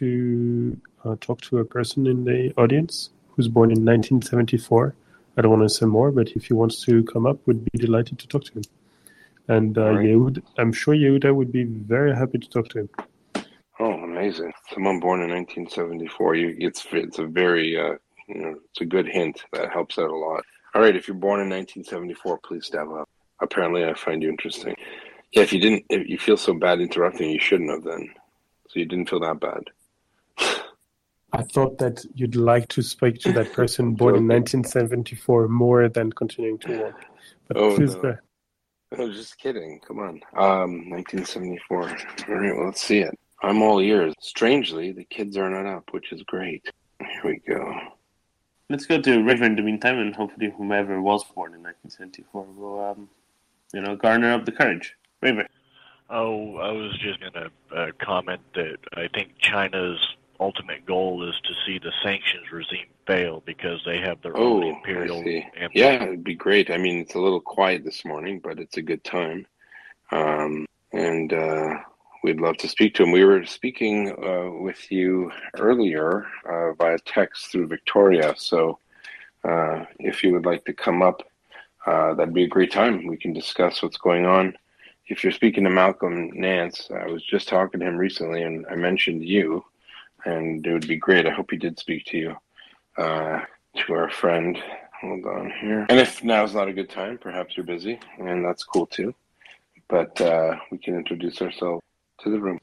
to uh, talk to a person in the audience who's born in 1974. I don't want to say more, but if he wants to come up, would be delighted to talk to him. And uh, Right. Yehud, I'm sure Yehuda would be very happy to talk to him. Oh, amazing! Someone born in 1974. You, it's it's a very uh, you know, it's a good hint that helps out a lot. All right, if you're born in 1974, please step up. Apparently, I find you interesting. Yeah, if you didn't, if you feel so bad interrupting, you shouldn't have then. So you didn't feel that bad. I thought that you'd like to speak to that person born in 1974 more than continuing to work. But Oh, please, no. go- I was just kidding. Come on. Um, 1974. All right, well, let's see it. I'm all ears. Strangely, the kids are not up, which is great. Here we go. Let's go to River in the meantime, and hopefully, whomever was born in 1974 will, um, you know, garner up the courage. River. Oh, I was just going to uh, comment that I think China's ultimate goal is to see the sanctions regime fail because they have their own Oh, imperial I see. ambition. Yeah, it'd be great. I mean, it's a little quiet this morning, but it's a good time. Um, and uh, we'd love to speak to him. We were speaking uh, with you earlier uh, via text through Victoria. So uh, if you would like to come up, uh, that'd be a great time. We can discuss what's going on. If you're speaking to Malcolm Nance, I was just talking to him recently and I mentioned you, and it would be great. I hope he did speak to you. Uh, to our friend. Hold on here. And if now's not a good time, perhaps you're busy, and that's cool too. But uh, we can introduce ourselves to the room.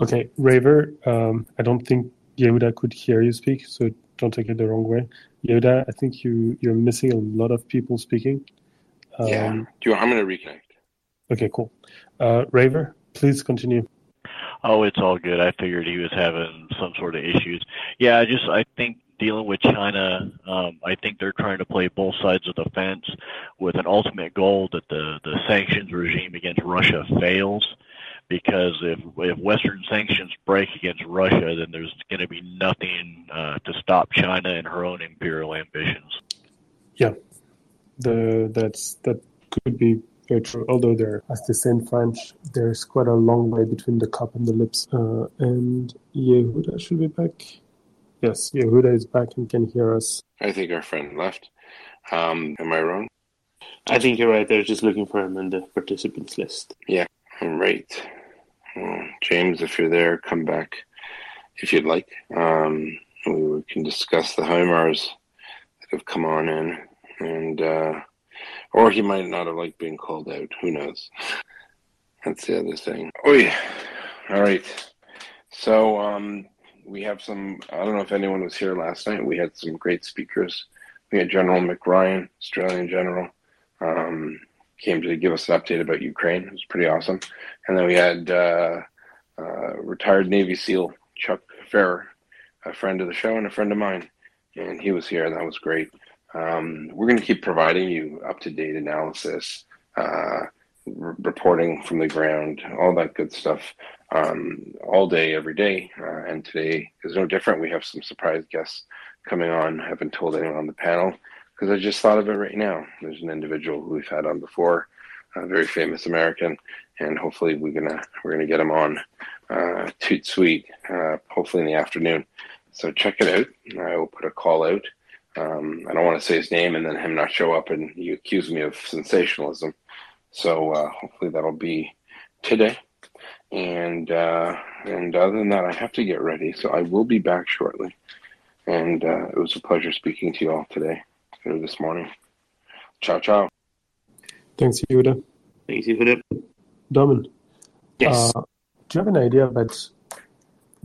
Okay, Raver, um, I don't think Yehuda could hear you speak, so don't take it the wrong way. Yehuda, I think you, you're missing a lot of people speaking. Um, yeah. Do you, I'm going to reconnect. Okay, cool. Uh, Raver, please continue. Oh, it's all good. I figured he was having some sort of issues. Yeah, I just I think dealing with China, um, I think they're trying to play both sides of the fence with an ultimate goal that the the sanctions regime against Russia fails. Because if if Western sanctions break against Russia, then there's going to be nothing uh, to stop China and her own imperial ambitions. Yeah, the that's that could be very true. Although there, as they say in French, there's quite a long way between the cup and the lips. Uh, and Yehuda should be back. Yes, Yehuda is back and can hear us. I think our friend left. Um, am I wrong? I think you're right. They're just looking for him in the participants list. Yeah, I'm right. Well, James, if you're there, come back if you'd like. Um, we, we can discuss the homers that have come on in, and uh, or he might not have liked being called out. Who knows? That's the other thing. Oh yeah. All right. So um, we have some. I don't know if anyone was here last night. We had some great speakers. We had General Mick Ryan, Australian General. Um, came to give us an update about Ukraine. It was pretty awesome. And then we had uh, uh, retired Navy SEAL Chuck Pfarrer, a friend of the show and a friend of mine, and he was here. and That was great. Um, we're going to keep providing you up to date analysis, uh, r- reporting from the ground, all that good stuff, um, all day, every day. Uh, and today is no different. We have some surprise guests coming on. I haven't told anyone on the panel because I just thought of it right now. There's an individual who we've had on before, a very famous American, and hopefully we're gonna we're gonna get him on uh, toot sweet, uh, hopefully in the afternoon. So check it out. I will put a call out. Um, I don't want to say his name and then him not show up and you accuse me of sensationalism. So uh, hopefully that'll be today. And uh, and other than that, I have to get ready. So I will be back shortly. And uh, it was a pleasure speaking to you all today or this morning. Ciao, ciao. Thanks, Yehuda. Thanks, you for that. Domin, Yes. uh, do you have an idea about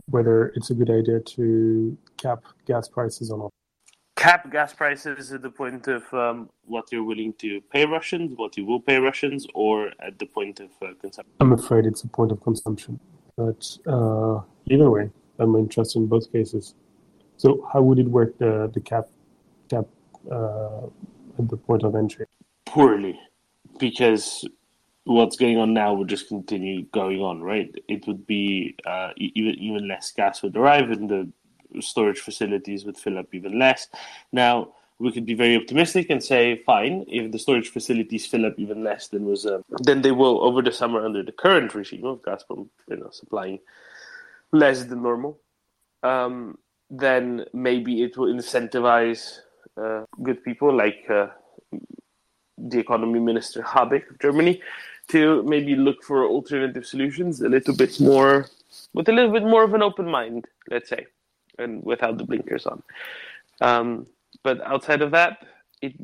whether it's a good idea to cap gas prices or not? Cap gas prices at the point of um, what you're willing to pay Russians, what you will pay Russians, or at the point of uh, consumption. I'm afraid it's a point of consumption. But uh, either way, I'm interested in both cases. So how would it work, the, the cap, cap uh, at the point of entry? Poorly, because what's going on now would just continue going on, right? It would be uh, even even less gas would arrive, and the storage facilities would fill up even less. Now we could be very optimistic and say, fine, if the storage facilities fill up even less than was, uh, then they will over the summer under the current regime of Gazprom, you know, supplying less than normal. um, then maybe it will incentivize uh, good people like uh, the economy minister Habeck of Germany to maybe look for alternative solutions a little bit more with a little bit more of an open mind, let's say, and without the blinkers on. Um, but outside of that, it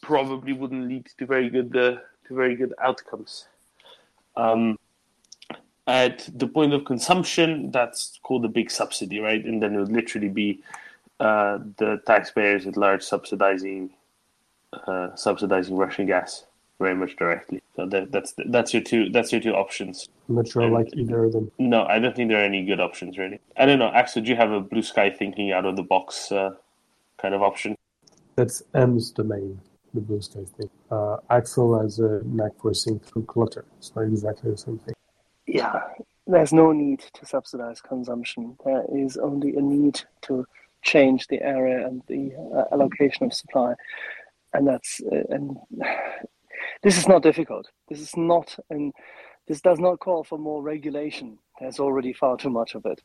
probably wouldn't lead to very good uh, to very good outcomes. Um, at the point of consumption, that's called a big subsidy, right? And then it would literally be uh, the taxpayers at large subsidizing uh, subsidizing Russian gas very much directly. So that, that's that's your two that's your two options. I'm not sure I like either of them. No, I don't think there are any good options really. I don't know. Axel, do you have a blue sky thinking out of the box uh, kind of option? That's M's domain, the blue sky thing. Uh, Axel has a knack for seeing through clutter. It's not exactly the same thing. Yeah, there's no need to subsidize consumption. There is only a need to change the area and the uh, allocation of supply, and that's uh, and this is not difficult. This is not and this does not call for more regulation. There's already far too much of it.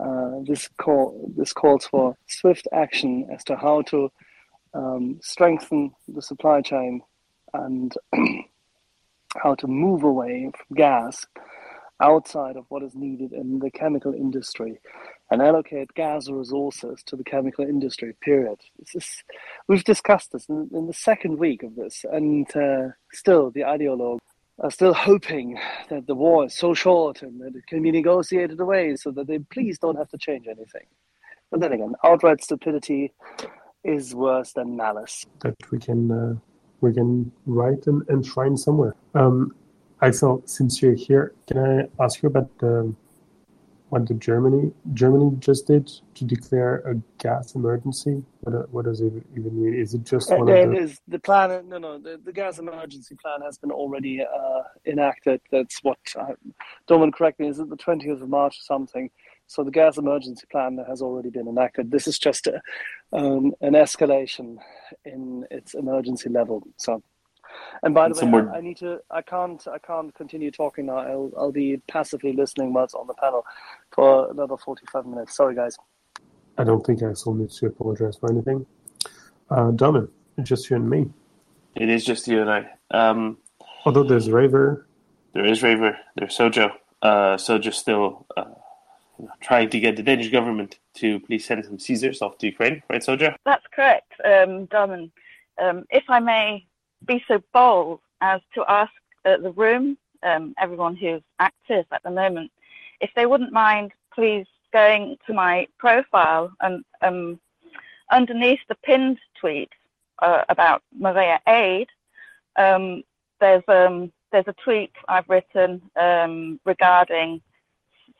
Uh, this call this calls for swift action as to how to um, strengthen the supply chain and how to move away from gas outside of what is needed in the chemical industry and allocate gas resources to the chemical industry period. We've discussed this in, in the second week of this and uh, still the ideologues are still hoping that the war is so short and that it can be negotiated away so that they please don't have to change anything. But then again outright stupidity is worse than malice. That we can uh, we can write and enshrine somewhere. Um, Axel, since you're here, can I ask you about the, what the Germany Germany just did to declare a gas emergency? What, what does it even mean? Is it just one Uh, of the? is the plan. No, no, the, the gas emergency plan has been already uh, enacted. That's what. Uh, Domin, correct me. Is it the twentieth of March or something? So the gas emergency plan has already been enacted. This is just a, um, an escalation in its emergency level. So, and by the Some way, more- I, I need to. I can't. I can't continue talking now. I'll, I'll be passively listening whilst on the panel for another forty-five minutes. Sorry, guys. I don't think Axel needs to apologize for anything. Uh, Domin, just you and me. It is just you and I. Um, Although there's Raver, there is Raver. There's Sojo. Uh, Sojo's still uh, trying to get the Danish government to please send some Caesars off to Ukraine, right, Sojo? That's correct, um, Darman. Um, if I may be so bold as to ask uh, the room, um, everyone who's active at the moment, if they wouldn't mind, please going to my profile and um, underneath the pinned tweet uh, about Maria Aid, um, there's um, there's a tweet I've written um, regarding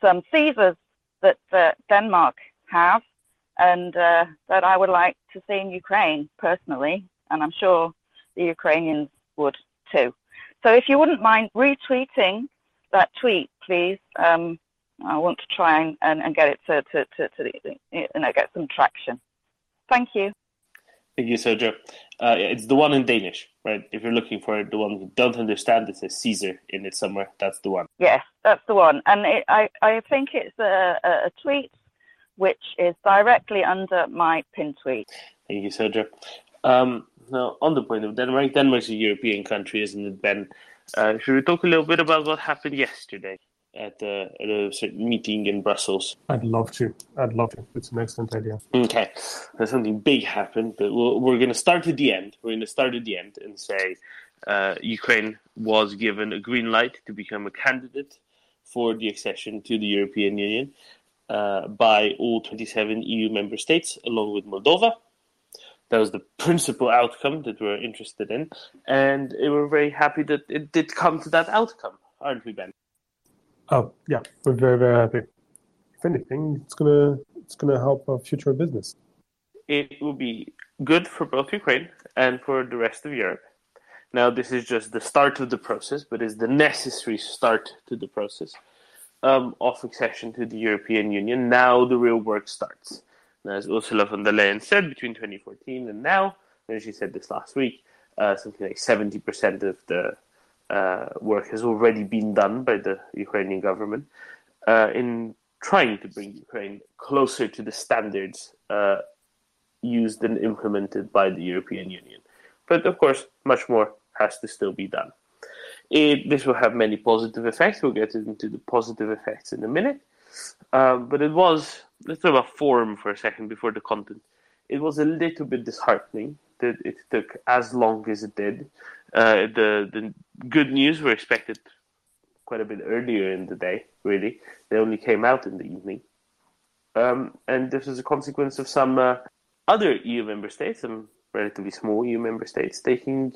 some Caesars that uh, Denmark have and uh, that I would like to see in Ukraine personally, and I'm sure the Ukrainians would too. So if you wouldn't mind retweeting that tweet, please. Um, I want to try and, and, and get it to, to, to, to the, you know, get some traction. Thank you. Thank you, Sergio. Uh, it's the one in Danish, right? If you're looking for the one who don't understand, it says Caesar in it somewhere. That's the one. Yes, that's the one. And it, I, I think it's a, a, a tweet which is directly under my pin tweet. Thank you, Sergio. Um, now, on the point of Denmark, Denmark's a European country, isn't it, Ben? Uh, should we talk a little bit about what happened yesterday at, uh, at a certain meeting in Brussels? I'd love to. I'd love to. It's an excellent idea. Okay, there's something big happened, but we'll, we're going to start at the end. We're going to start at the end and say uh, Ukraine was given a green light to become a candidate for the accession to the European Union uh, by all 27 EU member states, along with Moldova. That was the principal outcome that we're interested in, and we're very happy that it did come to that outcome, aren't we, Ben? Oh yeah, we're very very happy. If anything, it's gonna it's gonna help our future business. it will be good for both Ukraine and for the rest of Europe. Now, this is just the start of the process, but is the necessary start to the process um, of accession to the European Union. Now, the real work starts. As Ursula von der Leyen said, between 2014 and now, and she said this last week, uh, something like 70% of the uh, work has already been done by the Ukrainian government. Uh, in trying to bring Ukraine closer to the standards uh, used and implemented by the European Union. But of course, much more has to still be done. It, this will have many positive effects. We'll get into the positive effects in a minute. Um, but it was, let's talk about form for a second before the content. It was a little bit disheartening that it took as long as it did. Uh, the, the good news were expected quite a bit earlier in the day, really. They only came out in the evening. Um, and this was a consequence of some uh, other EU member states, some relatively small EU member states, taking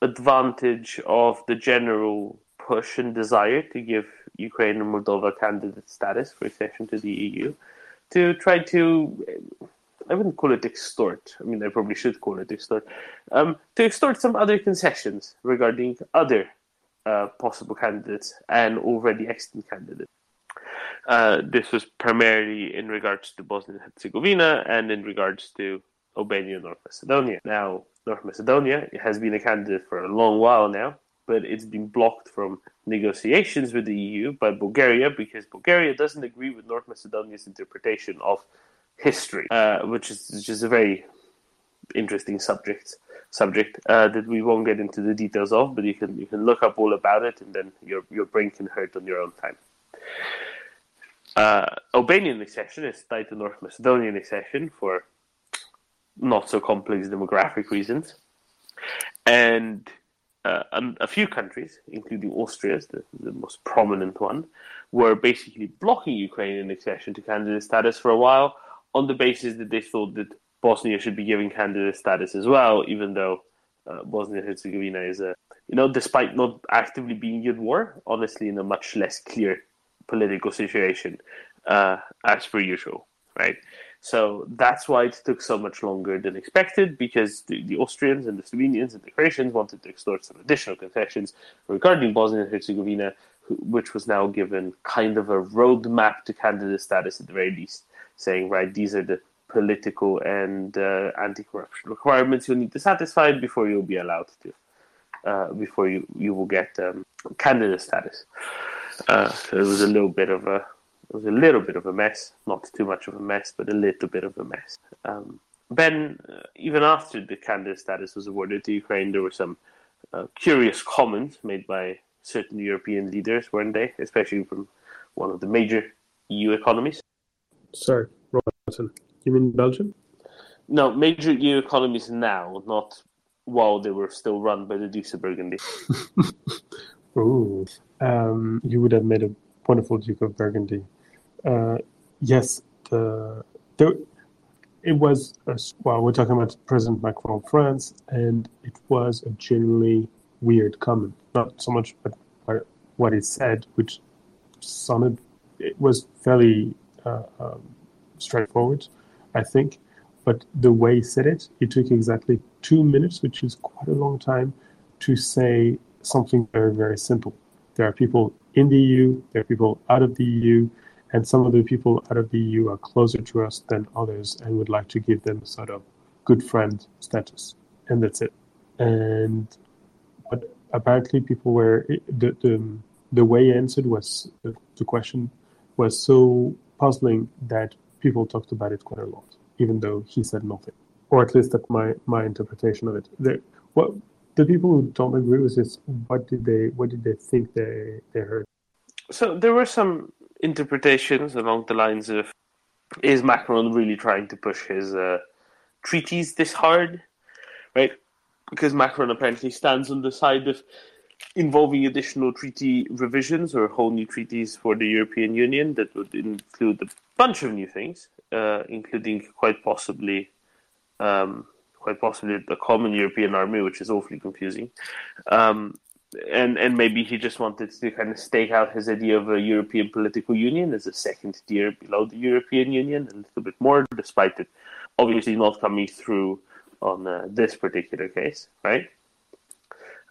advantage of the general push and desire to give Ukraine and Moldova candidate status for accession to the EU to try to, I wouldn't call it extort, I mean, I probably should call it extort, um, to extort some other concessions regarding other uh, possible candidates and already extant candidates. Uh, this was primarily in regards to Bosnia and Herzegovina and in regards to Albania and North Macedonia. Now, North Macedonia has been a candidate for a long while now, but it's been blocked from negotiations with the EU by Bulgaria because Bulgaria doesn't agree with North Macedonia's interpretation of history, uh, which is just a very interesting subject subject uh, that we won't get into the details of, but you can you can look up all about it, and then your your brain can hurt on your own time. Uh, Albanian accession is tied to North Macedonian accession for not so complex demographic reasons, and uh, a few countries, including Austria, the, the most prominent one, were basically blocking Ukrainian accession to candidate status for a while on the basis that they thought that Bosnia should be given candidate status as well, even though uh, Bosnia and Herzegovina is a, you know, despite not actively being in war, honestly, in a much less clear political situation uh, as per usual, right? So that's why it took so much longer than expected because the, the, Austrians and the Slovenians and the Croatians wanted to extort some additional concessions regarding Bosnia and Herzegovina, which was now given kind of a roadmap to candidate status at the very least, saying, right, these are the political and uh, anti-corruption requirements you'll need to satisfy before you'll be allowed to, uh, before you, you will get um, candidate status. Uh, so it was a little bit of a it was a little bit of a mess, not too much of a mess, but a little bit of a mess. Um, Ben, uh, even after the candidate status was awarded to Ukraine, there were some uh, curious comments made by certain European leaders, weren't they? Especially from one of the major EU economies. Sorry, Robertson. You mean Belgium? No, major EU economies now, not while they were still run by the Dukes of Burgundy. Ooh, um, you would have made a wonderful Duke of Burgundy uh, yes, the, the it was a, well, we're talking about President Macron of France, and it was a genuinely weird comment. Not so much but what he said, which sounded it was fairly uh, um, straightforward, I think. But the way he said it, it took exactly two minutes, which is quite a long time, to say something very, very simple. There are people in the EU, there are people out of the EU, and some of the people out of the EU are closer to us than others and would like to give them sort of good friend status. And that's it. And but apparently people were the the, the way he answered was the, the question was so puzzling that people talked about it quite a lot, even though he said nothing. Or at least that's my, my interpretation of it. There, what the people who don't agree with this, what did they what did they think they, they heard? So there were some interpretations along the lines of is Macron really trying to push his uh, treaties this hard, right? Because Macron apparently stands on the side of involving additional treaty revisions or whole new treaties for the European Union that would include a bunch of new things, uh, including quite possibly. Um, quite possibly the common European army, which is awfully confusing, um, and and maybe he just wanted to kind of stake out his idea of a European political union as a second tier below the European Union, a little bit more, despite it obviously not coming through on uh, this particular case, right?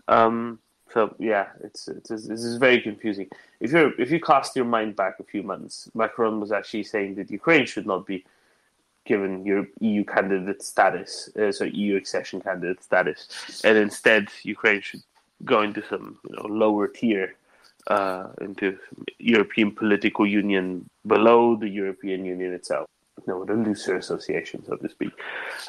Um, so yeah, it's, it's this is very confusing. If you if you cast your mind back a few months, Macron was actually saying that Ukraine should not be given your EU candidate status, uh, so EU accession candidate status, and instead Ukraine should go into some you know lower tier uh, into European political union below the European Union itself. You No, the looser association, so to speak.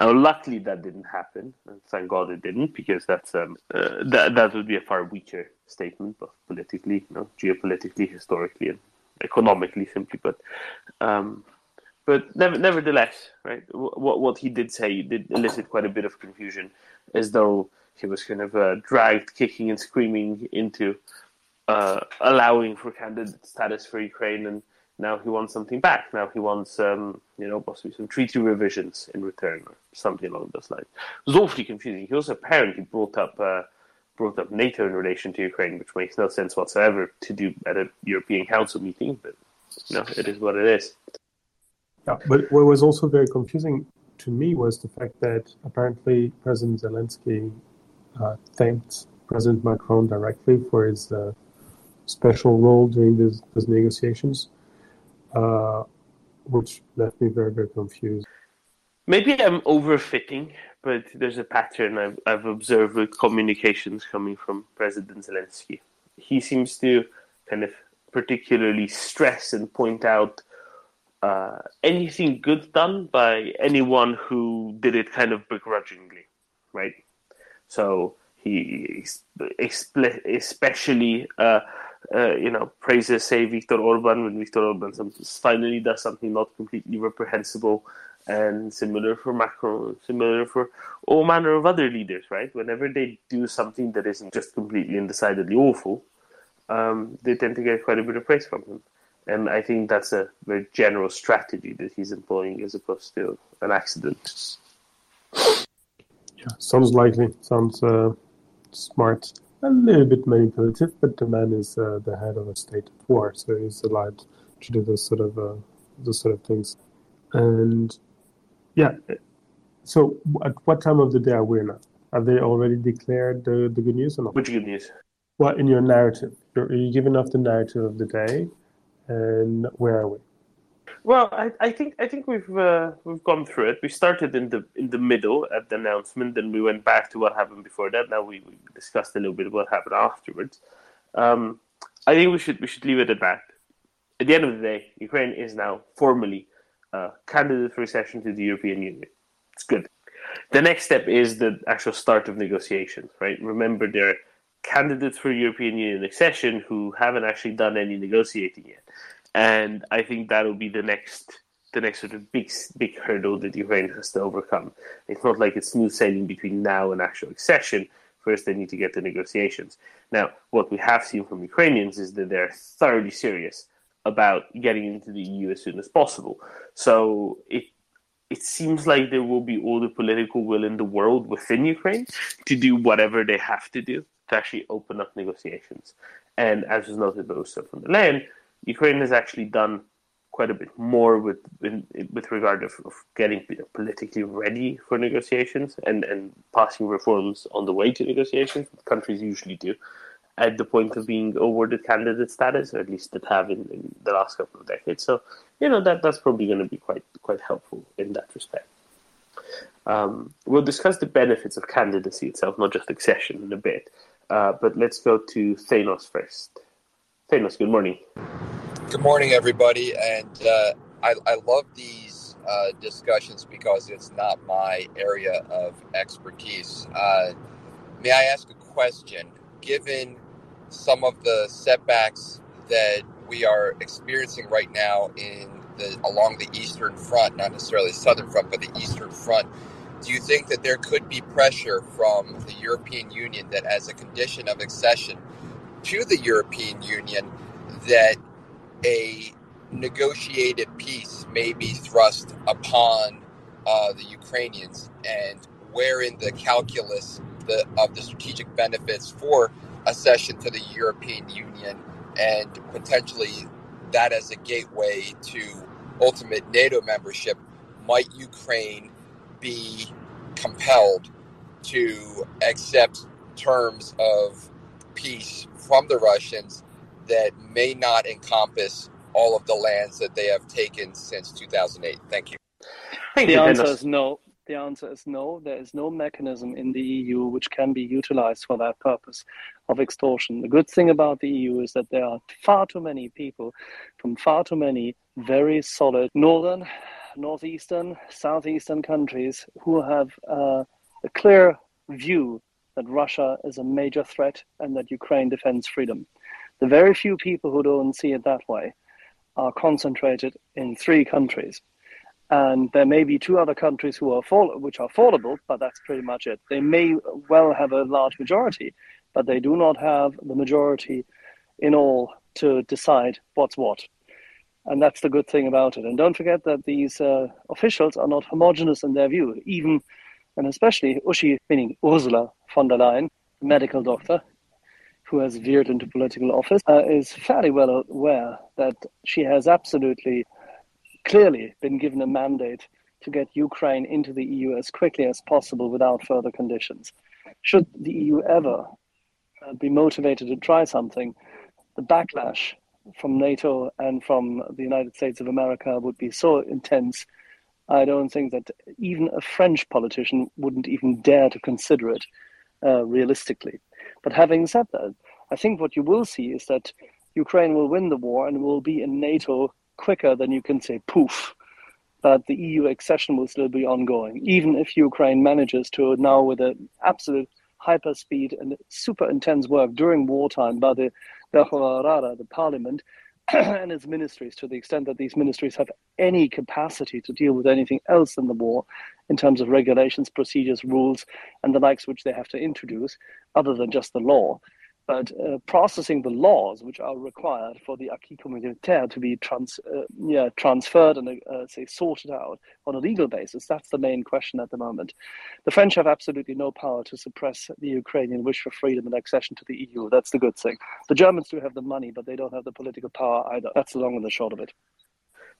Now, luckily, that didn't happen, and thank God it didn't, because that's um, uh, that that would be a far weaker statement, both politically, you know, geopolitically, historically, and economically, simply. But um, but never, nevertheless, right? What what he did say did elicit quite a bit of confusion, as though he was kind of uh, dragged kicking and screaming into uh, allowing for candidate status for Ukraine, and now he wants something back. Now he wants, um, you know, possibly some treaty revisions in return or something along those lines. It was awfully confusing. He also apparently brought up uh, brought up NATO in relation to Ukraine, which makes no sense whatsoever to do at a European Council meeting. But you know, it is what it is. Yeah, but what was also very confusing to me was the fact that apparently President Zelensky uh, thanked President Macron directly for his uh, special role during this, these negotiations, uh, which left me very, very confused. Maybe I'm overfitting, but there's a pattern I've, I've observed with communications coming from President Zelensky. He seems to kind of particularly stress and point out uh, anything good done by anyone who did it kind of begrudgingly, right? So he especially, uh, uh, you know, praises say Viktor Orban when Viktor Orban finally does something not completely reprehensible, and similar for Macron, similar for all manner of other leaders, right? Whenever they do something that isn't just completely and decidedly awful, um, they tend to get quite a bit of praise from him. And I think that's a very general strategy that he's employing as opposed to an accident. Yeah, sounds likely. Sounds uh, smart. A little bit manipulative, but the man is uh, the head of a state of war, so he's allowed to do those sort of uh, those sort of things. And yeah, so at what time of the day are we now? Have they already declared the, the good news or not? Which good news? Well, in your narrative, you're, you're giving off the narrative of the day, and where are we? Well, I, I think I think we've uh, we've gone through it. We started in the in the middle at the announcement, then we went back to what happened before that. Now we, we discussed a little bit what happened afterwards. Um, I think we should we should leave it at that. At the end of the day, Ukraine is now formally a candidate for accession to the European Union. It's good. The next step is the actual start of negotiations. Right? Remember, they're candidates for European Union accession who haven't actually done any negotiating yet and I think that'll be the next the next sort of big big hurdle that Ukraine has to overcome. It's not like it's smooth sailing between now and actual accession. First, they need to get the negotiations. Now, what we have seen from Ukrainians is that they're thoroughly serious about getting into the EU as soon as possible. So it it seems like there will be all the political will in the world within Ukraine to do whatever they have to do to actually open up negotiations. And as was noted by Ursula von der Leyen, Ukraine has actually done quite a bit more with in, with regard of, of getting politically ready for negotiations and, and passing reforms on the way to negotiations. Countries usually do at the point of being awarded candidate status, or at least that have in, in the last couple of decades. So you know that that's probably going to be quite quite helpful in that respect. Um, we'll discuss the benefits of candidacy itself, not just accession, in a bit. Uh, but let's go to Thanos first. Thanos, good morning. Good morning, everybody. And uh, I, I, love these uh, discussions because it's not my area of expertise. Uh, may I ask a question? Given some of the setbacks that we are experiencing right now in the along the eastern front, not necessarily the southern front, but the eastern front, do you think that there could be pressure from the European Union that, as a condition of accession to the European Union, that a negotiated peace may be thrust upon uh, the Ukrainians, and wherein the calculus the, of the strategic benefits for accession to the European Union and potentially that as a gateway to ultimate NATO membership, might Ukraine be compelled to accept terms of peace from the Russians that may not encompass all of the lands that they have taken since 2008? Thank you. the answer is no. The answer is no. There is no mechanism in the EU which can be utilized for that purpose of extortion. The good thing about the EU is that there are far too many people from far too many very solid northern, northeastern, southeastern countries who have uh, a clear view that Russia is a major threat and that Ukraine defends freedom. The very few people who don't see it that way are concentrated in three countries and there may be two other countries who are fall, which are fallable, but that's pretty much it. They may well have a large majority, but they do not have the majority in all to decide what's what. And that's the good thing about it. And don't forget that these uh, officials are not homogenous in their view. Even and especially Uschi, meaning Ursula von der Leyen, the medical doctor, who has veered into political office, uh, is fairly well aware that she has absolutely clearly been given a mandate to get Ukraine into the EU as quickly as possible without further conditions. Should the EU ever uh, be motivated to try something, the backlash from NATO and from the United States of America would be so intense. I don't think that even a French politician wouldn't even dare to consider it uh, realistically. But having said that, I think what you will see is that Ukraine will win the war and will be in NATO quicker than you can say poof. But the EU accession will still be ongoing, even if Ukraine manages to now, with an absolute hyper speed and super intense work during wartime by the The parliament, and its ministries, to the extent that these ministries have any capacity to deal with anything else than the war in terms of regulations, procedures, rules, and the likes which they have to introduce, other than just the law but uh, processing the laws which are required for the acquis communautaire to be trans, uh, yeah, transferred and uh, say sorted out on a legal basis, that's the main question at the moment. The French have absolutely no power to suppress the Ukrainian wish for freedom and accession to the EU. That's the good thing. The Germans do have the money, but they don't have the political power either. That's the long and the short of it.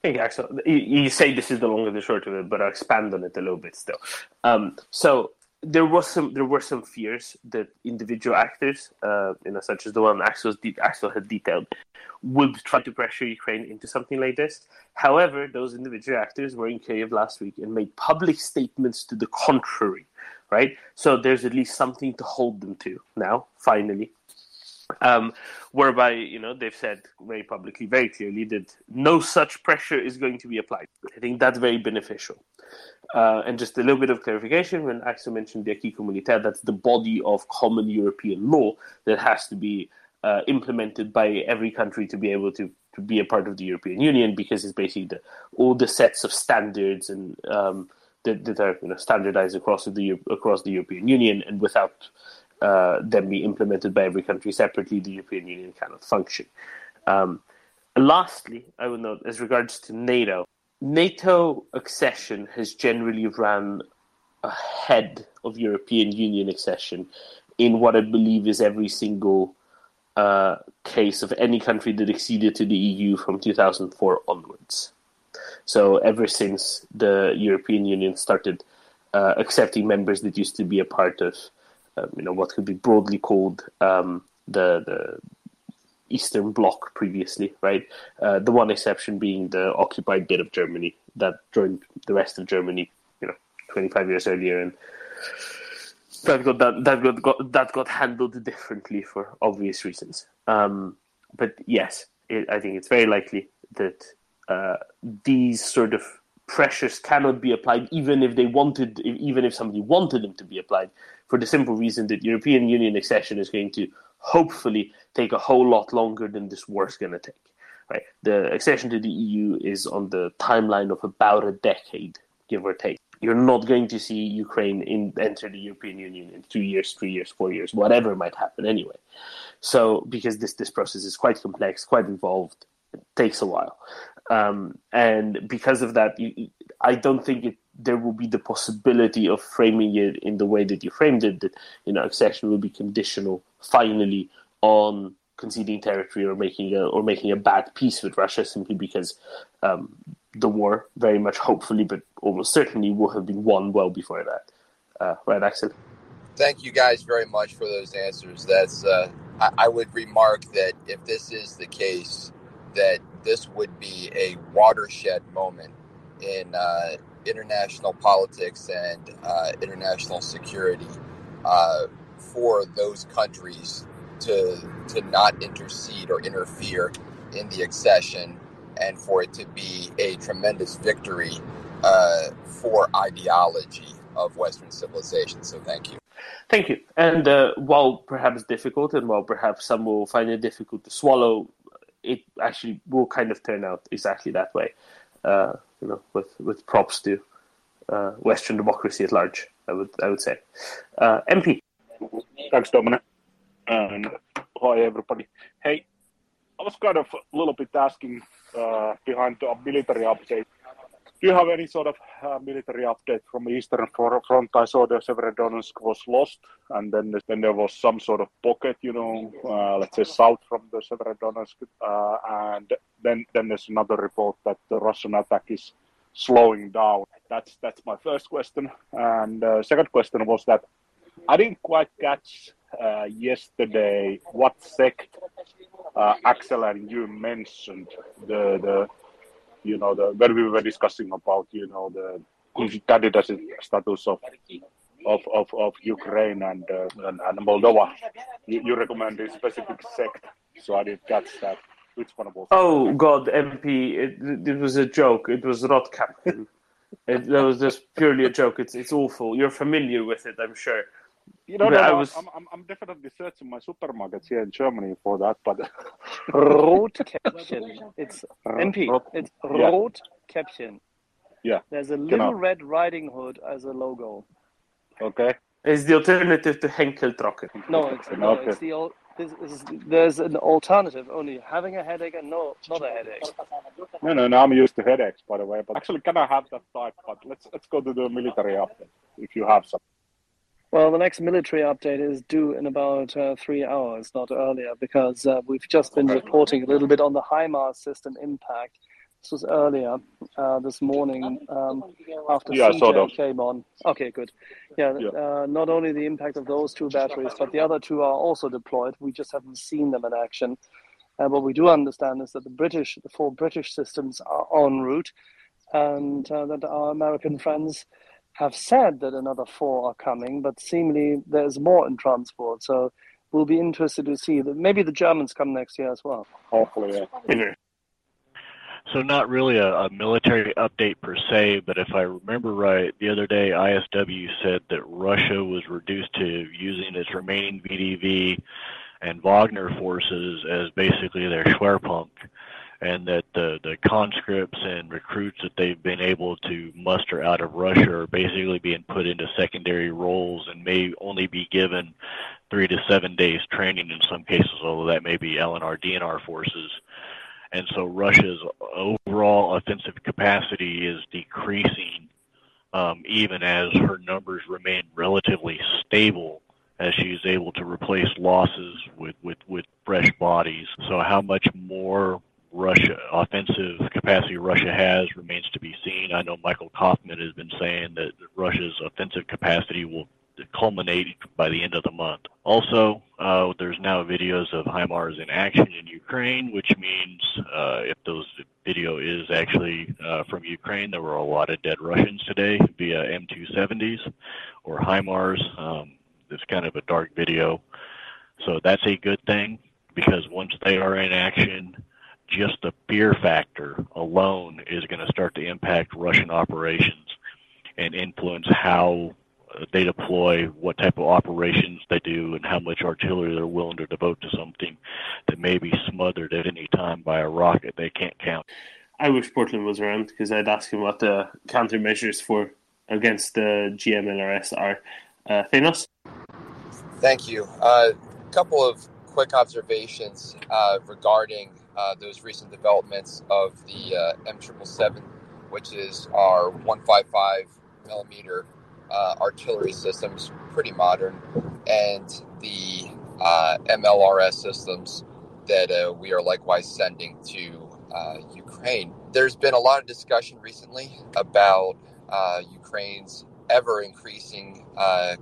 Hey, Axel, you say this is the long and the short of it, but I'll expand on it a little bit still. Um, so there was some there were some fears that individual actors, uh, you know, such as the one Axel Axel had detailed, would try to pressure Ukraine into something like this. However, those individual actors were in Kiev last week and made public statements to the contrary. Right, so there's at least something to hold them to now. Finally, um, whereby you know they've said very publicly, very clearly that no such pressure is going to be applied. I think that's very beneficial. Uh, and just a little bit of clarification when Axel mentioned the acquis communautaire, that's the body of common European law that has to be uh, implemented by every country to be able to, to be a part of the European Union because it's basically the, all the sets of standards and um, that, that, are you know, standardized across the across the European Union, and without uh, them be implemented by every country separately, the European Union cannot function. Um, lastly, I would note as regards to NATO, NATO accession has generally run ahead of European Union accession in what I believe is every single uh, case of any country that acceded to the EU from 2004 onwards. So ever since the European Union started uh, accepting members that used to be a part of, um, you know, what could be broadly called um, the the Eastern Bloc previously, right? Uh, the one exception being the occupied bit of Germany that joined the rest of Germany, you know, 25 years earlier, and that got that, that got, got that got handled differently for obvious reasons. Um, but yes, it, I think it's very likely that uh, these sort of pressures cannot be applied, even if they wanted, even if somebody wanted them to be applied, for the simple reason that European Union accession is going to hopefully take a whole lot longer than this war is going to take. Right, the accession to the EU is on the timeline of about a decade, give or take. You're not going to see Ukraine in, enter the European Union in two years, three years, four years, whatever might happen anyway. So, because this this process is quite complex, quite involved, it takes a while, um, and because of that, you, I don't think it, there will be the possibility of framing it in the way that you framed it. That you know, accession will be conditional finally on conceding territory or making a or making a bad peace with Russia simply because um, the war very much hopefully but almost certainly will have been won well before that. Uh, right, Axel? Thank you guys very much for those answers. That's uh, I, I would remark that if this is the case, that this would be a watershed moment in uh, international politics and uh, international security uh, for those countries to to not intercede or interfere in the accession, and for it to be a tremendous victory uh, for ideology of Western civilization. So, thank you. Thank you. And uh, while perhaps difficult, and while perhaps some will find it difficult to swallow, it actually will kind of turn out exactly that way. You know, with with props to uh, Western democracy at large, I would I would say. Uh, MP. Thanks, Dominic. And hi, everybody. Hey, I was kind of a little bit asking uh, behind the military update do you have any sort of uh, military update from Eastern Front? I saw the Severodonetsk was lost, and then then there was some sort of pocket, you know, uh, let's say south from the Severodonetsk, uh, and then then there's another report that the Russian attack is slowing down. That's that's my first question, and uh, second question was that I didn't quite catch uh, yesterday what sect uh, Axel and you mentioned the the you know, the where we were discussing about, you know, the candidacy status of of, of, of Ukraine and, uh, and, and Moldova, you, you recommend a specific sect. So I didn't catch that. Which one was? Oh God, MP! It, it was a joke. It was Rotkäppchen. it, that was just purely a joke. It's it's awful. You're familiar with it, I'm sure. You know, no, I was... I'm, I'm, I'm definitely searching my supermarkets here in Germany for that, but Rotkäppchen. It's uh, MP. Rot... It's Rotkäppchen. Yeah. There's a little Red Riding Hood as a logo. Okay. It's the alternative to Henkell Trocken. No, it's, no, okay. it's the this is, there's an alternative only having a headache and no not a headache no no no i'm used to headaches by the way but actually can i have that type but let's let's go to the military update if you have some well, the next military update is due in about uh, three hours, not earlier, because uh, we've just been reporting a little bit on the HIMARS system impact. This was earlier uh, this morning um, after yeah, CJ came on. Okay, good. Yeah, yeah. Uh, not only the impact of those two batteries, but the other two are also deployed. We just haven't seen them in action. Uh, what we do understand is that the British, the four British systems are en route, and uh, that our American friends have said that another four are coming, but seemingly there's more in transport. So we'll be interested to see that maybe the Germans come next year as well. Hopefully, yeah. So not really a, a, military update per se, but if I remember right, the other day ISW said that Russia was reduced to using its remaining VDV and Wagner forces as basically their Schwerpunkt and that the, the conscripts and recruits that they've been able to muster out of Russia are basically being put into secondary roles and may only be given three to seven days training in some cases, although that may be LNR, DNR forces. And so Russia's overall offensive capacity is decreasing, um, even as her numbers remain relatively stable as she's able to replace losses with, with, with fresh bodies. So how much more Russia offensive capacity Russia has remains to be seen. I know Michael Kofman has been saying that Russia's offensive capacity will culminate by the end of the month. Also, uh, there's now videos of HIMARS in action in Ukraine, which means uh, if those video is actually uh, from Ukraine, there were a lot of dead Russians today via M270s or HIMARS. Um, it's kind of a dark video, so that's a good thing because once they are in action, just the fear factor alone is going to start to impact Russian operations and influence how they deploy, what type of operations they do, and how much artillery they're willing to devote to something that may be smothered at any time by a rocket they can't count. I wish Portland was around because I'd ask him what the countermeasures for against the GMLRS are. Uh, Thanos? Thank you. A uh, couple of quick observations uh, regarding uh, those recent developments of the uh, M777, which is our 155 millimeter uh, artillery systems, pretty modern, and the uh, MLRS systems that uh, we are likewise sending to uh, Ukraine. There's been a lot of discussion recently about Ukraine's ever increasing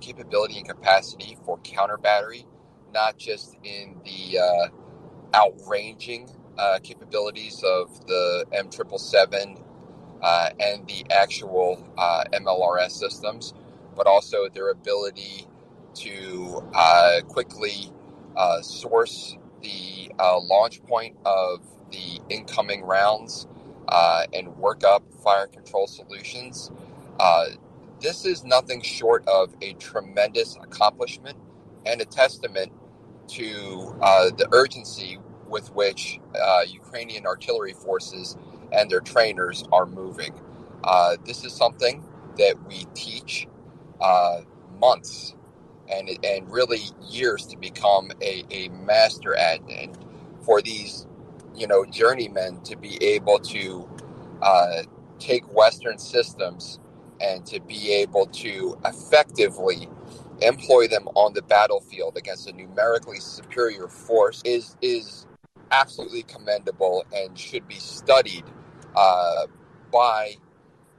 capability and capacity for counter battery, not just in the outranging uh, capabilities of the M777 uh, and the actual uh, MLRS systems, but also their ability to uh, quickly uh, source the uh, launch point of the incoming rounds and work up fire control solutions. this is nothing short of a tremendous accomplishment and a testament to the urgency with which Ukrainian artillery forces and their trainers are moving. Uh, this is something that we teach uh, months and and really years to become a, a master at, and for these you know journeymen to be able to uh, take Western systems and to be able to effectively employ them on the battlefield against a numerically superior force is is absolutely commendable and should be studied uh, by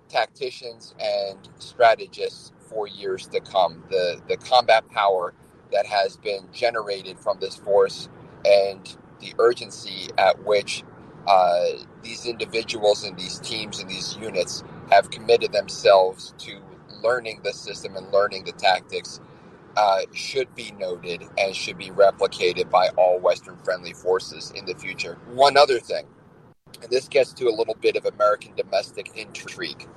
tacticians and strategists for years to come. The the combat power that has been generated from this force and the urgency at which uh, these individuals and these teams and these units have committed themselves to learning the system and learning the tactics uh, should be noted and should be replicated by all Western friendly forces in the future. One other thing and this gets to a little bit of American domestic intrigue.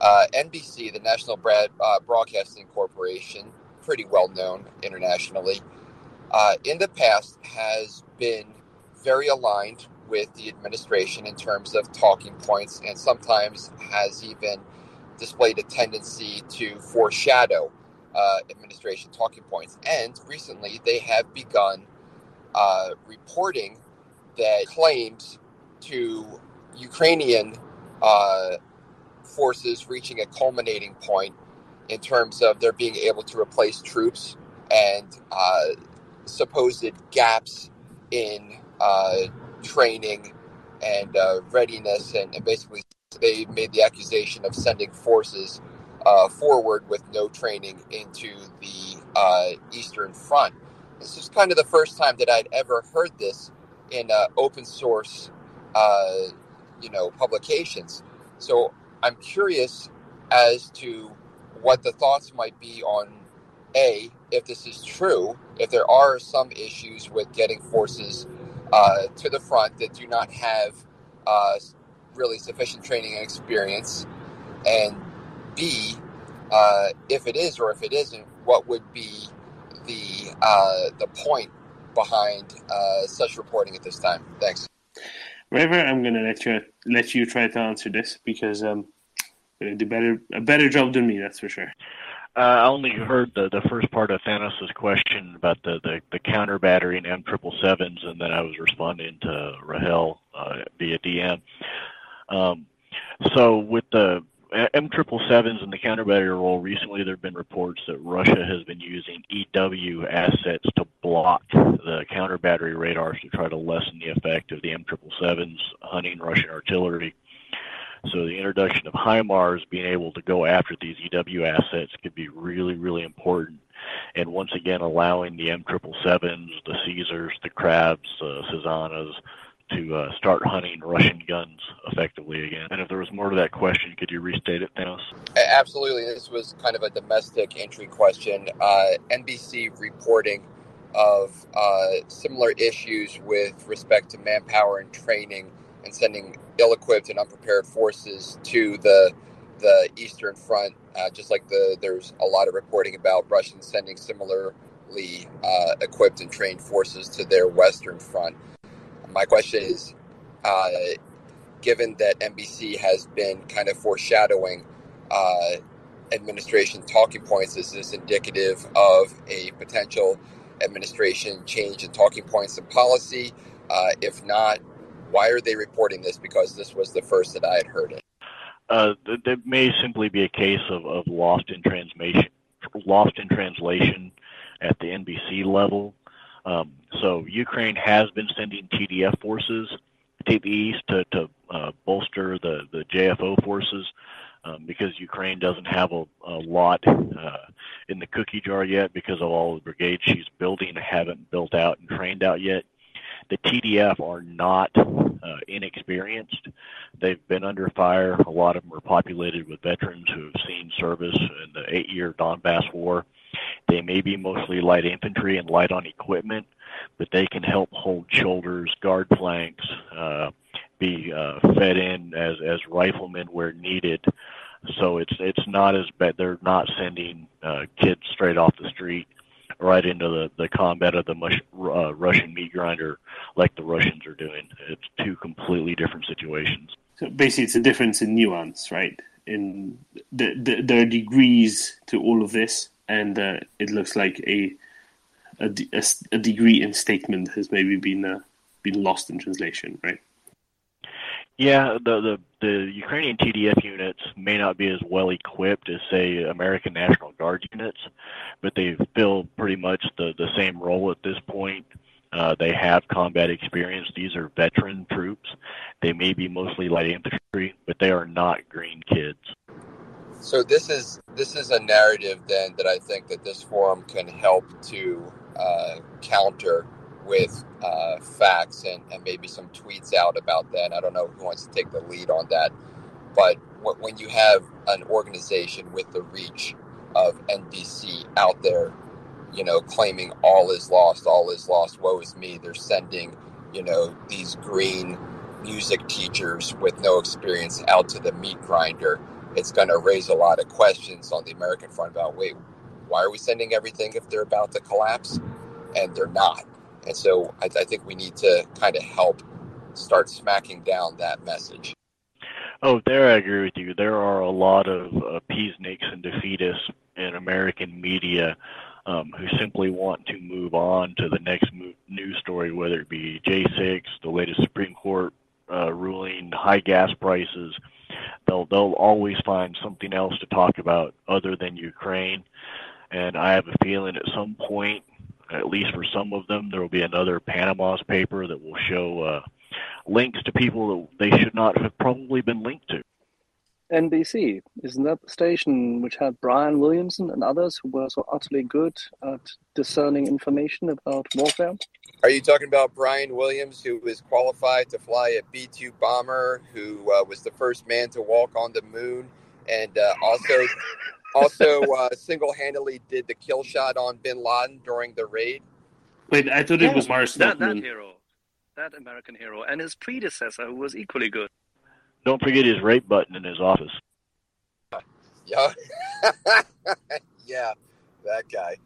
Uh, NBC, the National uh, Broadcasting Corporation, pretty well known internationally, uh, in the past has been very aligned with the administration in terms of talking points and sometimes has even displayed a tendency to foreshadow uh, administration talking points. And recently they have begun uh, reporting that claims to Ukrainian uh, forces reaching a culminating point in terms of their being able to replace troops and uh, supposed gaps in uh, training and uh, readiness, and, and, basically they made the accusation of sending forces uh, forward with no training into the uh, Eastern Front. This is kind of the first time that I'd ever heard this in open source uh, you know, publications. So I'm curious as to what the thoughts might be on a if this is true, if there are some issues with getting forces uh, to the front that do not have uh, really sufficient training and experience, and B, uh, if it is or if it isn't, what would be the uh, the point behind uh, such reporting at this time? Thanks. River, I'm gonna let you let you try to answer this because um, you're gonna do better a better job than me, that's for sure. Uh, I only heard the, the first part of Thanos' question about the, the, the counter battery and M triple sevens, and then I was responding to Rahel uh, via DM. Um, so with the M triple sevens in the counter battery role, recently there have been reports that Russia has been using EW assets to block the counter battery radars to try to lessen the effect of the M triple sevens hunting Russian artillery. So the introduction of HIMARS being able to go after these EW assets could be really, really important. And once again, allowing the M triple sevens, the Caesars, the Crabs, the Zuzanas, to uh, start hunting Russian guns effectively again. And if there was more to that question, could you restate it, Thanos? Absolutely. This was kind of a domestic entry question. Uh, NBC reporting of uh, similar issues with respect to manpower and training and sending ill-equipped and unprepared forces to the the Eastern Front, uh, just like the there's a lot of reporting about Russians sending similarly uh, equipped and trained forces to their Western Front my question is uh, given that NBC has been kind of foreshadowing uh, administration talking points, is this indicative of a potential administration change in talking points and policy? Uh, if not, why are they reporting this? Because this was the first that I had heard it. Uh, there may simply be a case of, of lost in transmission, lost in translation at the NBC level. Um, so Ukraine has been sending TDF forces to the east to, to uh, bolster the, the JFO forces um, because Ukraine doesn't have a, a lot uh, in the cookie jar yet because of all the brigades she's building haven't built out and trained out yet. the TDF are not uh, inexperienced. They've been under fire. A lot of them are populated with veterans who have seen service in the eight-year Donbass War. They may be mostly light infantry and light on equipment, but they can help hold shoulders, guard flanks, uh, be uh, fed in as as riflemen where needed. So it's it's not as bad. They're not sending uh, kids straight off the street right into the, the combat of the mush, uh, Russian meat grinder like the Russians are doing. It's two completely different situations. So basically, it's a difference in nuance, right? In the, the, there are degrees to all of this, and uh, it looks like a a, a, a, degree in statement has maybe been uh, been lost in translation, right? Yeah, the, the the Ukrainian TDF units may not be as well equipped as say American National Guard units, but they fill pretty much the the same role at this point. Uh, they have combat experience. These are veteran troops. They may be mostly light infantry, but they are not green kids. So this is this is a narrative then that I think that this forum can help to uh, counter with uh, facts and, and maybe some tweets out about that. I don't know who wants to take the lead on that, but when you have an organization with the reach of NBC out there, you know, claiming all is lost, all is lost, woe is me, they're sending, you know, these green music teachers with no experience out to the meat grinder. It's going to raise a lot of questions on the American front about wait, why are we sending everything if they're about to collapse? And they're not. And so I, I think we need to kind of help start smacking down that message. Oh, there I agree with you. There are a lot of uh, peasnicks and defeatists in American media um, who simply want to move on to the next move, news story, whether it be J6, the latest Supreme Court uh, ruling, high gas prices. They'll they'll always find something else to talk about other than Ukraine. And I have a feeling at some point at least for some of them, there will be another Panama's paper that will show uh, links to people that they should not have probably been linked to. NBC, isn't that the station which had Brian Williamson and others who were so utterly good at discerning information about warfare? Are you talking about Brian Williams, who was qualified to fly a B 2 bomber, who uh, was the first man to walk on the moon, and uh, also also uh, single-handedly did the kill shot on Bin Laden during the raid. Wait, I thought yeah, it was Mars. That, that hero, that American hero, and his predecessor, who was equally good. Don't forget his rape button in his office. Yeah, yeah, that guy.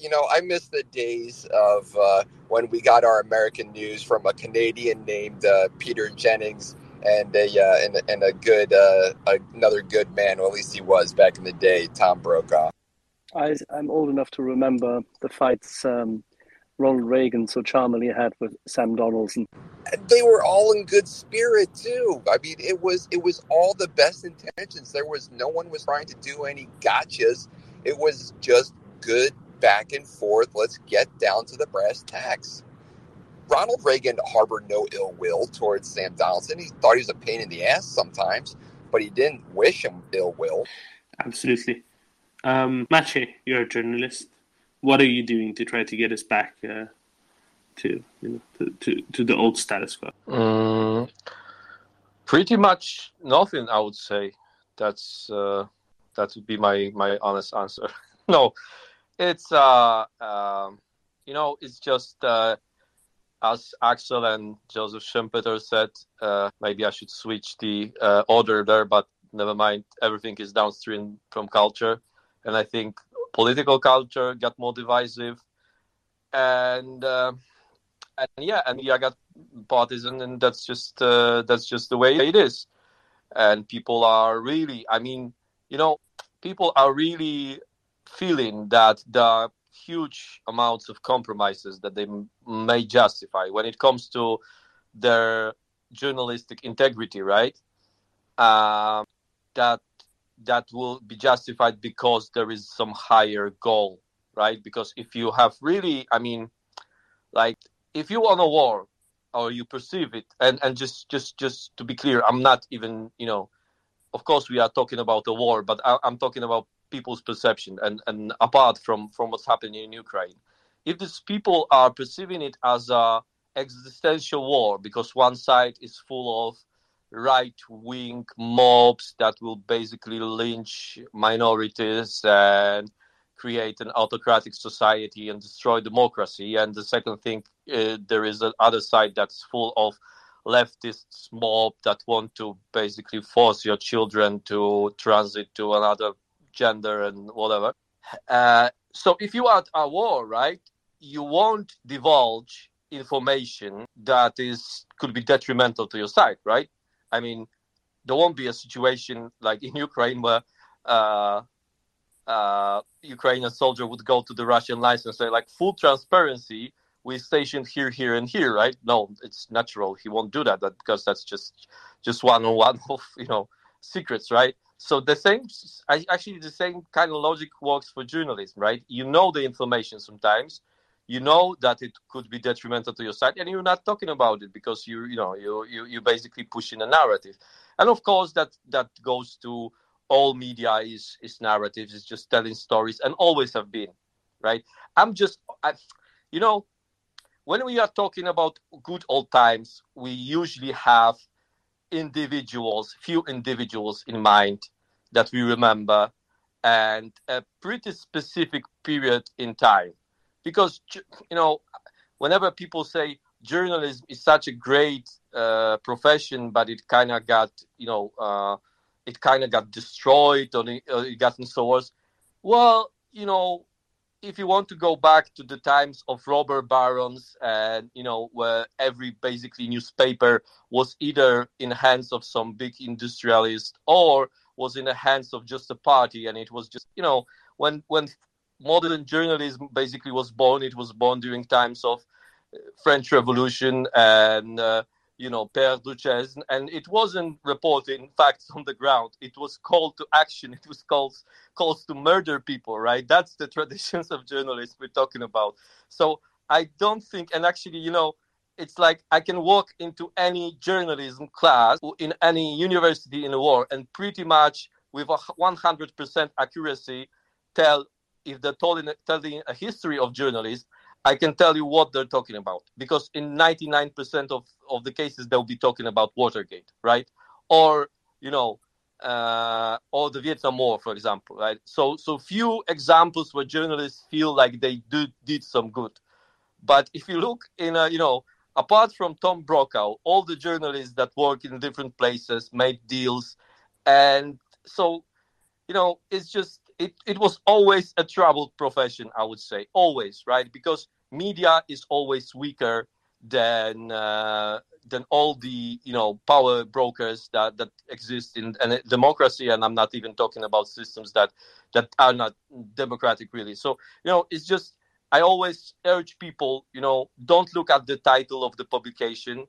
you know, I miss the days of uh, when we got our American news from a Canadian named uh, Peter Jennings and a uh, and, and a good uh, another good man. Well, at least he was back in the day. Tom Brokaw. I, I'm old enough to remember the fights um, Ronald Reagan so charmingly had with Sam Donaldson. They were all in good spirit too. I mean, it was it was all the best intentions. There was no one was trying to do any gotchas. It was just good back and forth. Let's get down to the brass tacks. Ronald Reagan harbored no ill will towards Sam Donaldson. He thought he was a pain in the ass sometimes, but he didn't wish him ill will. Absolutely. Um, Maciej, you're a journalist. What are you doing to try to get us back uh, to, you know, to, to, to, the old status quo? Mm, pretty much nothing, I would say. That's uh, that would be my, my honest answer. no, it's uh, uh, you know, it's just uh, as Axel and Joseph Schumpeter said, uh, maybe I should switch the uh, order there, but never mind. Everything is downstream from culture, and I think political culture got more divisive, and uh, and yeah, and yeah, got partisan, and that's just uh, that's just the way it is. And people are really, I mean, you know, people are really feeling that the huge amounts of compromises that they m- may justify when it comes to their journalistic integrity, right? Um, that that will be justified because there is some higher goal, right? Because if you have really, I mean, like if you want a war or you perceive it, and and just just just to be clear, I'm not even you know, of course we are talking about a war, but I, I'm talking about people's perception and, and apart from, from what's happening in Ukraine. If these people are perceiving it as a existential war because one side is full of right wing mobs that will basically lynch minorities and create an autocratic society and destroy democracy. And the second thing, uh, there is another side that's full of leftist mob that want to basically force your children to transit to another gender and whatever. Uh, so if you are at a war, right, you won't divulge information that is could be detrimental to your side, right? I mean, there won't be a situation like in Ukraine where uh, uh, Ukrainian soldier would go to the Russian and say, like, full transparency, we stationed here, here, and here, right? No, it's natural. He won't do that, that because that's just just one on one of you know secrets, right? So the same, actually, the same kind of logic works for journalism, right? You know the information sometimes, you know that it could be detrimental to your site, and you're not talking about it because you you know you you you basically pushing a narrative, and of course that that goes to all media is is narratives, it's just telling stories, and always have been, right? I'm just, I, you know, when we are talking about good old times, we usually have individuals, few individuals in mind that we remember, and a pretty specific period in time. Because, you know, whenever people say journalism is such a great uh, profession, but it kind of got, you know, uh, it kind of got destroyed or it, it got so worse. Well, you know, if you want to go back to the times of robber barons and you know where every basically newspaper was either in the hands of some big industrialist or was in the hands of just a party and it was just you know when when modern journalism basically was born it was born during times of uh, french revolution and uh, you know, Père Duchesne, and it wasn't reporting facts on the ground. It was called to action. It was calls calls to murder people, right? That's the traditions of journalists we're talking about. So I don't think, and actually, you know, it's like I can walk into any journalism class in any university in the world and pretty much with a 100% accuracy tell if they're telling, telling a history of journalists, I can tell you what they're talking about because in 99% of, of the cases they'll be talking about Watergate, right? Or you know, uh, or the Vietnam War, for example, right? So so few examples where journalists feel like they do, did some good, but if you look in a you know apart from Tom Brokaw, all the journalists that work in different places made deals, and so you know it's just it, it was always a troubled profession, I would say, always, right? Because media is always weaker than uh, than all the you know power brokers that that exist in, in democracy, and I'm not even talking about systems that that are not democratic really. So you know, it's just I always urge people, you know, don't look at the title of the publication.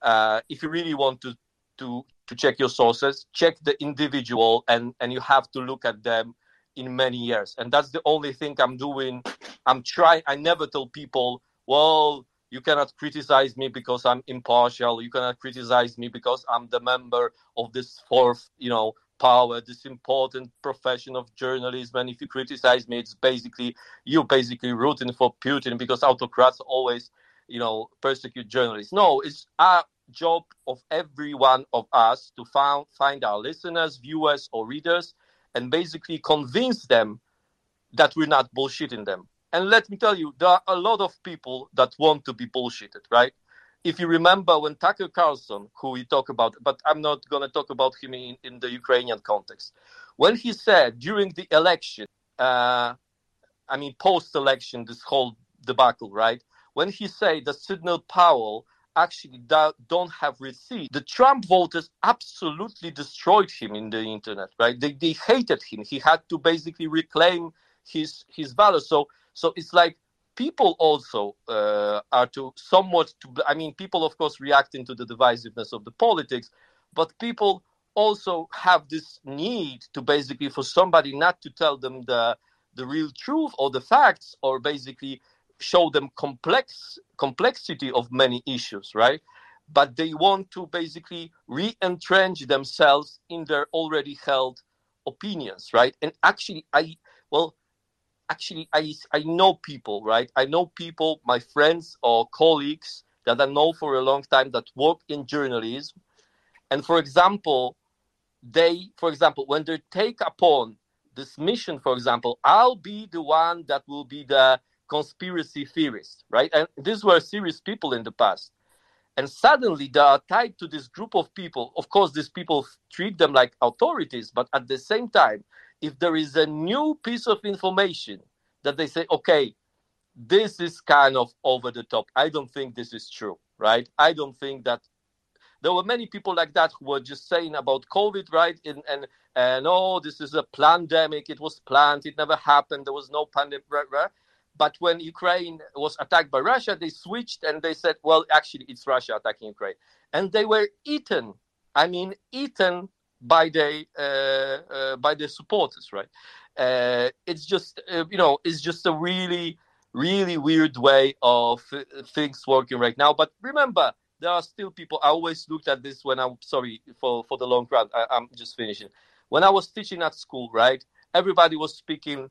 Uh, if you really want to to to check your sources, check the individual, and and you have to look at them in many years. And that's the only thing I'm doing. I'm trying, I never tell people, well, you cannot criticize me because I'm impartial. You cannot criticize me because I'm the member of this fourth, you know, power, this important profession of journalism. And if you criticize me, it's basically you basically rooting for Putin because autocrats always, you know, persecute journalists. No, it's our job of every one of us to find find our listeners, viewers, or readers and basically convince them that we're not bullshitting them. And let me tell you, there are a lot of people that want to be bullshitted, right? If you remember when Tucker Carlson, who we talk about, but I'm not going to talk about him in, in the Ukrainian context, when he said during the election, uh, I mean, post election, this whole debacle, right? When he said that Sidney Powell actually do, don't have receipts. The Trump voters absolutely destroyed him in the internet, right? They, they hated him. He had to basically reclaim his his value. So so it's like people also uh, are to somewhat to. I mean, people of course reacting to the divisiveness of the politics, but people also have this need to basically for somebody not to tell them the the real truth or the facts or basically show them complex complexity of many issues, right? But they want to basically re-entrench themselves in their already held opinions, right? And actually, I well, actually, I I know people, right? I know people, my friends or colleagues that I know for a long time that work in journalism. And for example, they, for example, when they take upon this mission, for example, I'll be the one that will be the conspiracy theorists, right? And these were serious people in the past. And suddenly they are tied to this group of people. Of course, these people treat them like authorities, but at the same time, if there is a new piece of information that they say, okay, this is kind of over the top. I don't think this is true, right? I don't think that there were many people like that who were just saying about COVID, right? And and, and oh, this is a pandemic. It was planned. It never happened. There was no pandemic. Right, right? But when Ukraine was attacked by Russia, they switched and they said, well, actually, it's Russia attacking Ukraine. And they were eaten. I mean, eaten by the uh, uh, by the supporters, right? Uh, it's just uh, you know, it's just a really really weird way of uh, things working right now. But remember, there are still people. I always looked at this when I'm sorry for for the long run. I, I'm just finishing. When I was teaching at school, right? Everybody was speaking.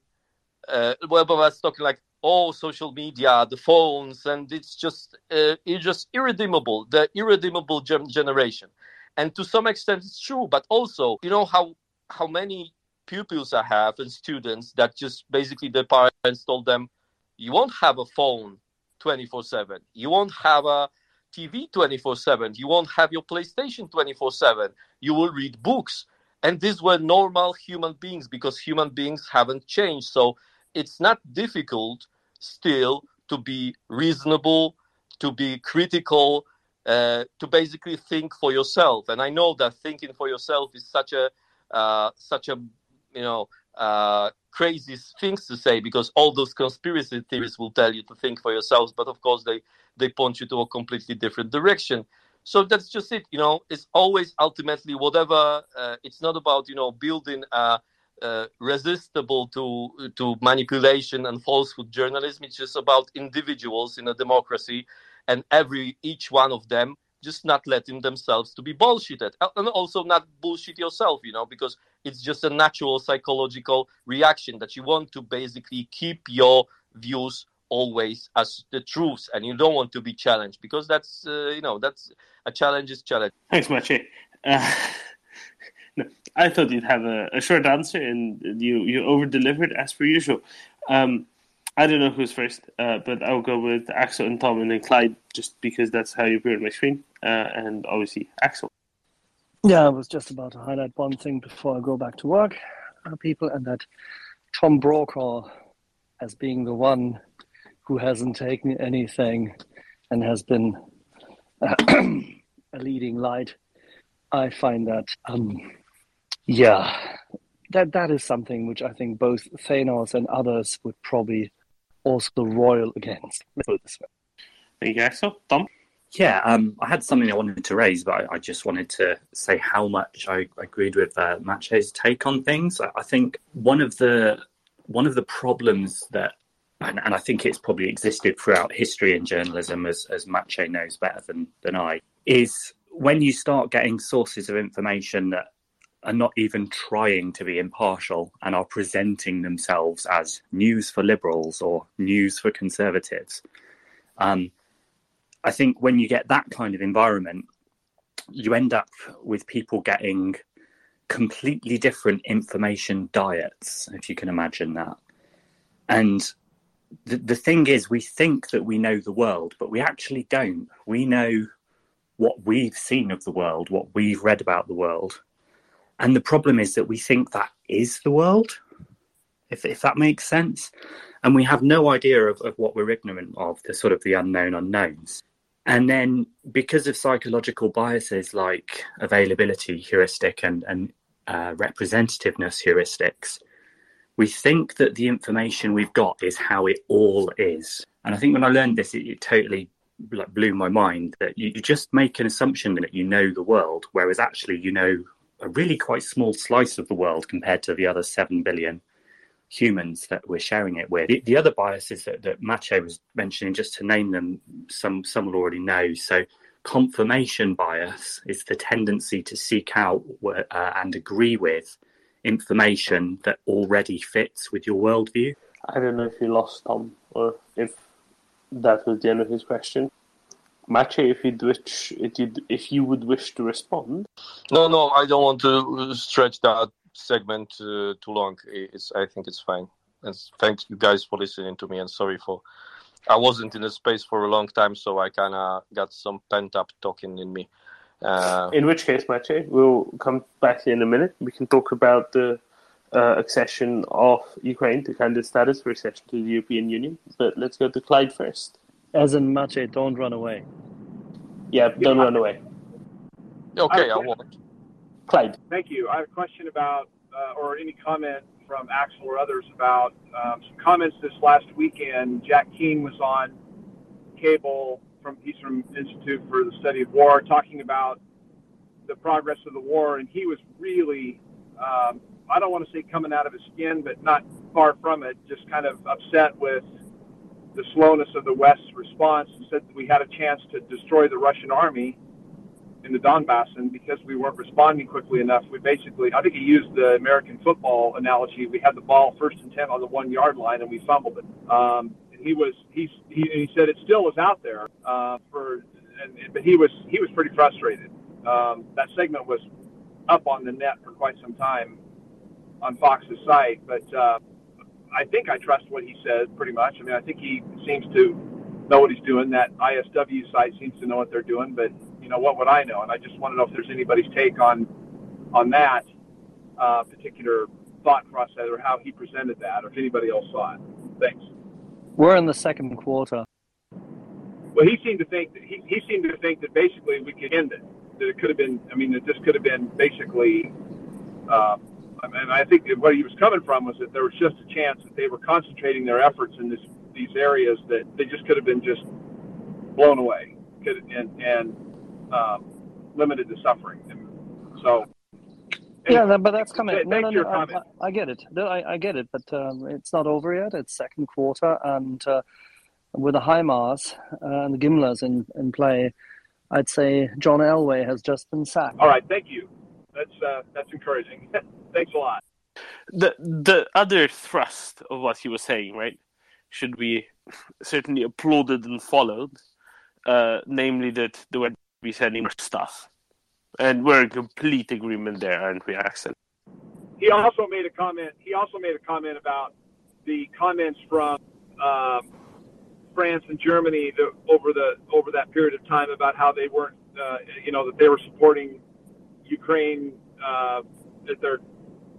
Uh, well, I was talking like oh social media the phones and it's just uh, it's just irredeemable the irredeemable generation. And to some extent it's true but also you know how how many pupils i have and students that just basically the parents told them you won't have a phone 24 7 you won't have a tv 24 7 you won't have your playstation 24 7 you will read books. And these were normal human beings because human beings haven't changed. So it's not difficult still to be reasonable, to be critical, uh, to basically think for yourself. And I know that thinking for yourself is such a uh, such a you know uh, crazy things to say because all those conspiracy theories will tell you to think for yourselves, but of course they they point you to a completely different direction. So that's just it. You know, it's always ultimately whatever. Uh, it's not about you know building a uh, resistible to to manipulation and falsehood journalism. It's just about individuals in a democracy, and every each one of them just not letting themselves to be bullshitted, uh, and also not bullshit yourself. You know, because it's just a natural psychological reaction that you want to basically keep your views always as the truth and you don't want to be challenged because that's uh, you know that's a challenge is challenge thanks Maciej. Uh, no, I thought you'd have a, a short answer, and you you over delivered as per usual. Um, I don't know who's first, uh, but I'll go with Axel and Tom, and then Clyde, just because that's how you appear on my screen, uh, and obviously Axel. Yeah, I was just about to highlight one thing before I go back to work, uh, people, and that Tom Brokaw as being the one who hasn't taken anything and has been a leading light. I find that um, yeah, that that is something which I think both Thanos and others would probably also roil against. Let's put it this way. Thank you, Axel. Tom? Yeah, um, I had something I wanted to raise, but I, I just wanted to say how much I agreed with uh, Maciej's take on things. I, I, think one of the one of the problems that, and, and, I think it's probably existed throughout history in journalism, as as Maciej knows better than than I, is when you start getting sources of information that are not even trying to be impartial and are presenting themselves as news for liberals or news for conservatives. Um, I think when you get that kind of environment, you end up with people getting completely different information diets, if you can imagine that. And the, the thing is, we think that we know the world, but we actually don't. We know what we've seen of the world, what we've read about the world. And the problem is that we think that is the world, if, if that makes sense. And we have no idea of, of what we're ignorant of, the sort of the unknown unknowns. And then because of psychological biases like availability heuristic and, and uh, representativeness heuristics, we think that the information we've got is how it all is. And I think when I learned this, it, it totally like blew my mind that you, you just make an assumption that you know the world, whereas actually you know a really quite small slice of the world compared to the other 7 billion humans that we're sharing it with. The, the other biases that, that was mentioning, just to name them, some, some will already know. So, confirmation bias is the tendency to seek out uh, and agree with information that already fits with your worldview. I don't know if you lost Tom or if that was the end of his question. Maciej, if you'd wish, if you if you would wish to respond. No, no, I don't want to stretch that segment uh, too long. It's, I think it's fine. And thank you guys for listening to me. And sorry for, I wasn't in the space for a long time, so I kind of got some pent up talking in me. Uh, in which case, Maciej, we'll come back in a minute. We can talk about the uh, accession of Ukraine to candidate status for accession to the European Union. But let's go to Clyde first. As in Maciej, don't run away. Yeah, don't yeah. run away. Okay, I, I won't. Clyde. Thank you. I have a question about, uh, or any comment from Axel or others about um, some comments this last weekend. Jack Keane was on cable from he's from Institute for the Study of War, talking about the progress of the war, and he was really, um, I don't want to say coming out of his skin, but not far from it, just kind of upset with the slowness of the West's response. He said that we had a chance to destroy the Russian army in the Donbass, and because we weren't responding quickly enough, we basically, I think he used the American football analogy. We had the ball first and 10 on the one yard line, and we fumbled it. Um, he was he's he, he said it still was out there uh, for and, but he was he was pretty frustrated. Um, that segment was up on the net for quite some time on Fox's site, but uh, I think I trust what he says pretty much. I mean, I think he seems to know what he's doing. That ISW site seems to know what they're doing, but you know, what would I know? And I just want to know if there's anybody's take on on that uh, particular thought process or how he presented that, or if anybody else saw it. Thanks. We're in the second quarter. Well, he seemed to think that he, he seemed to think that basically we could end it. That it could have been. I mean, that this could have been basically. Uh, and I think what he was coming from was that there was just a chance that they were concentrating their efforts in this these areas that they just could have been just blown away, could and and um, limited to suffering. And so. Yeah, but that's coming. No, no, no, I, I, get it. I, I get it, but um, it's not over yet. It's second quarter, and uh, with the HIMARS uh, and the GMLRS in, in play, I'd say John Elway has just been sacked. All right, thank you. That's uh, that's encouraging. Thanks a lot. The the other thrust of what he was saying, right, should be certainly applauded and followed, uh, namely that there would be sending more stuff. And we're in complete agreement there, aren't we, Axel? He also made a comment. He also made a comment about the comments from um, France and Germany the, over the over that period of time about how they weren't, uh, you know, that they were supporting Ukraine uh, that their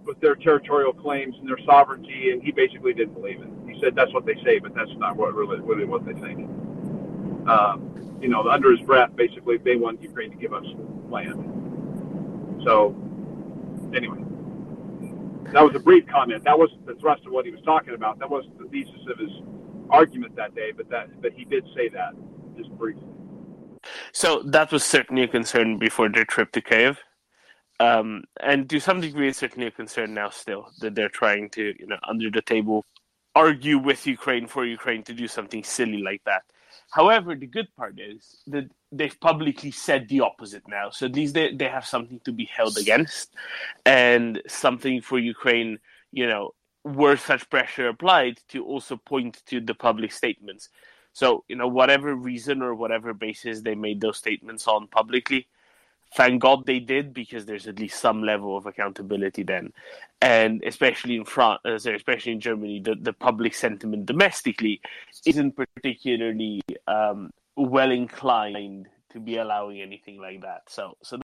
with their territorial claims and their sovereignty, and he basically didn't believe it. He said that's what they say, but that's not what really really what they think. Um, you know, under his breath, basically they want Ukraine to give us land. So, anyway, that was a brief comment. That wasn't the thrust of what he was talking about. That wasn't the thesis of his argument that day, but that but he did say that just briefly. So that was certainly a concern before their trip to Kiev. Um, and to some degree, it's certainly a concern now still that they're trying to, you know, under the table, argue with Ukraine for Ukraine to do something silly like that. However, the good part is that they've publicly said the opposite now. So at least they, they have something to be held against and something for Ukraine, you know, were such pressure applied to also point to the public statements. So, you know, whatever reason or whatever basis they made those statements on publicly, thank God they did because there's at least some level of accountability then. And especially in France, uh, especially in Germany, the, the public sentiment domestically isn't particularly um, well inclined to be allowing anything like that. So, so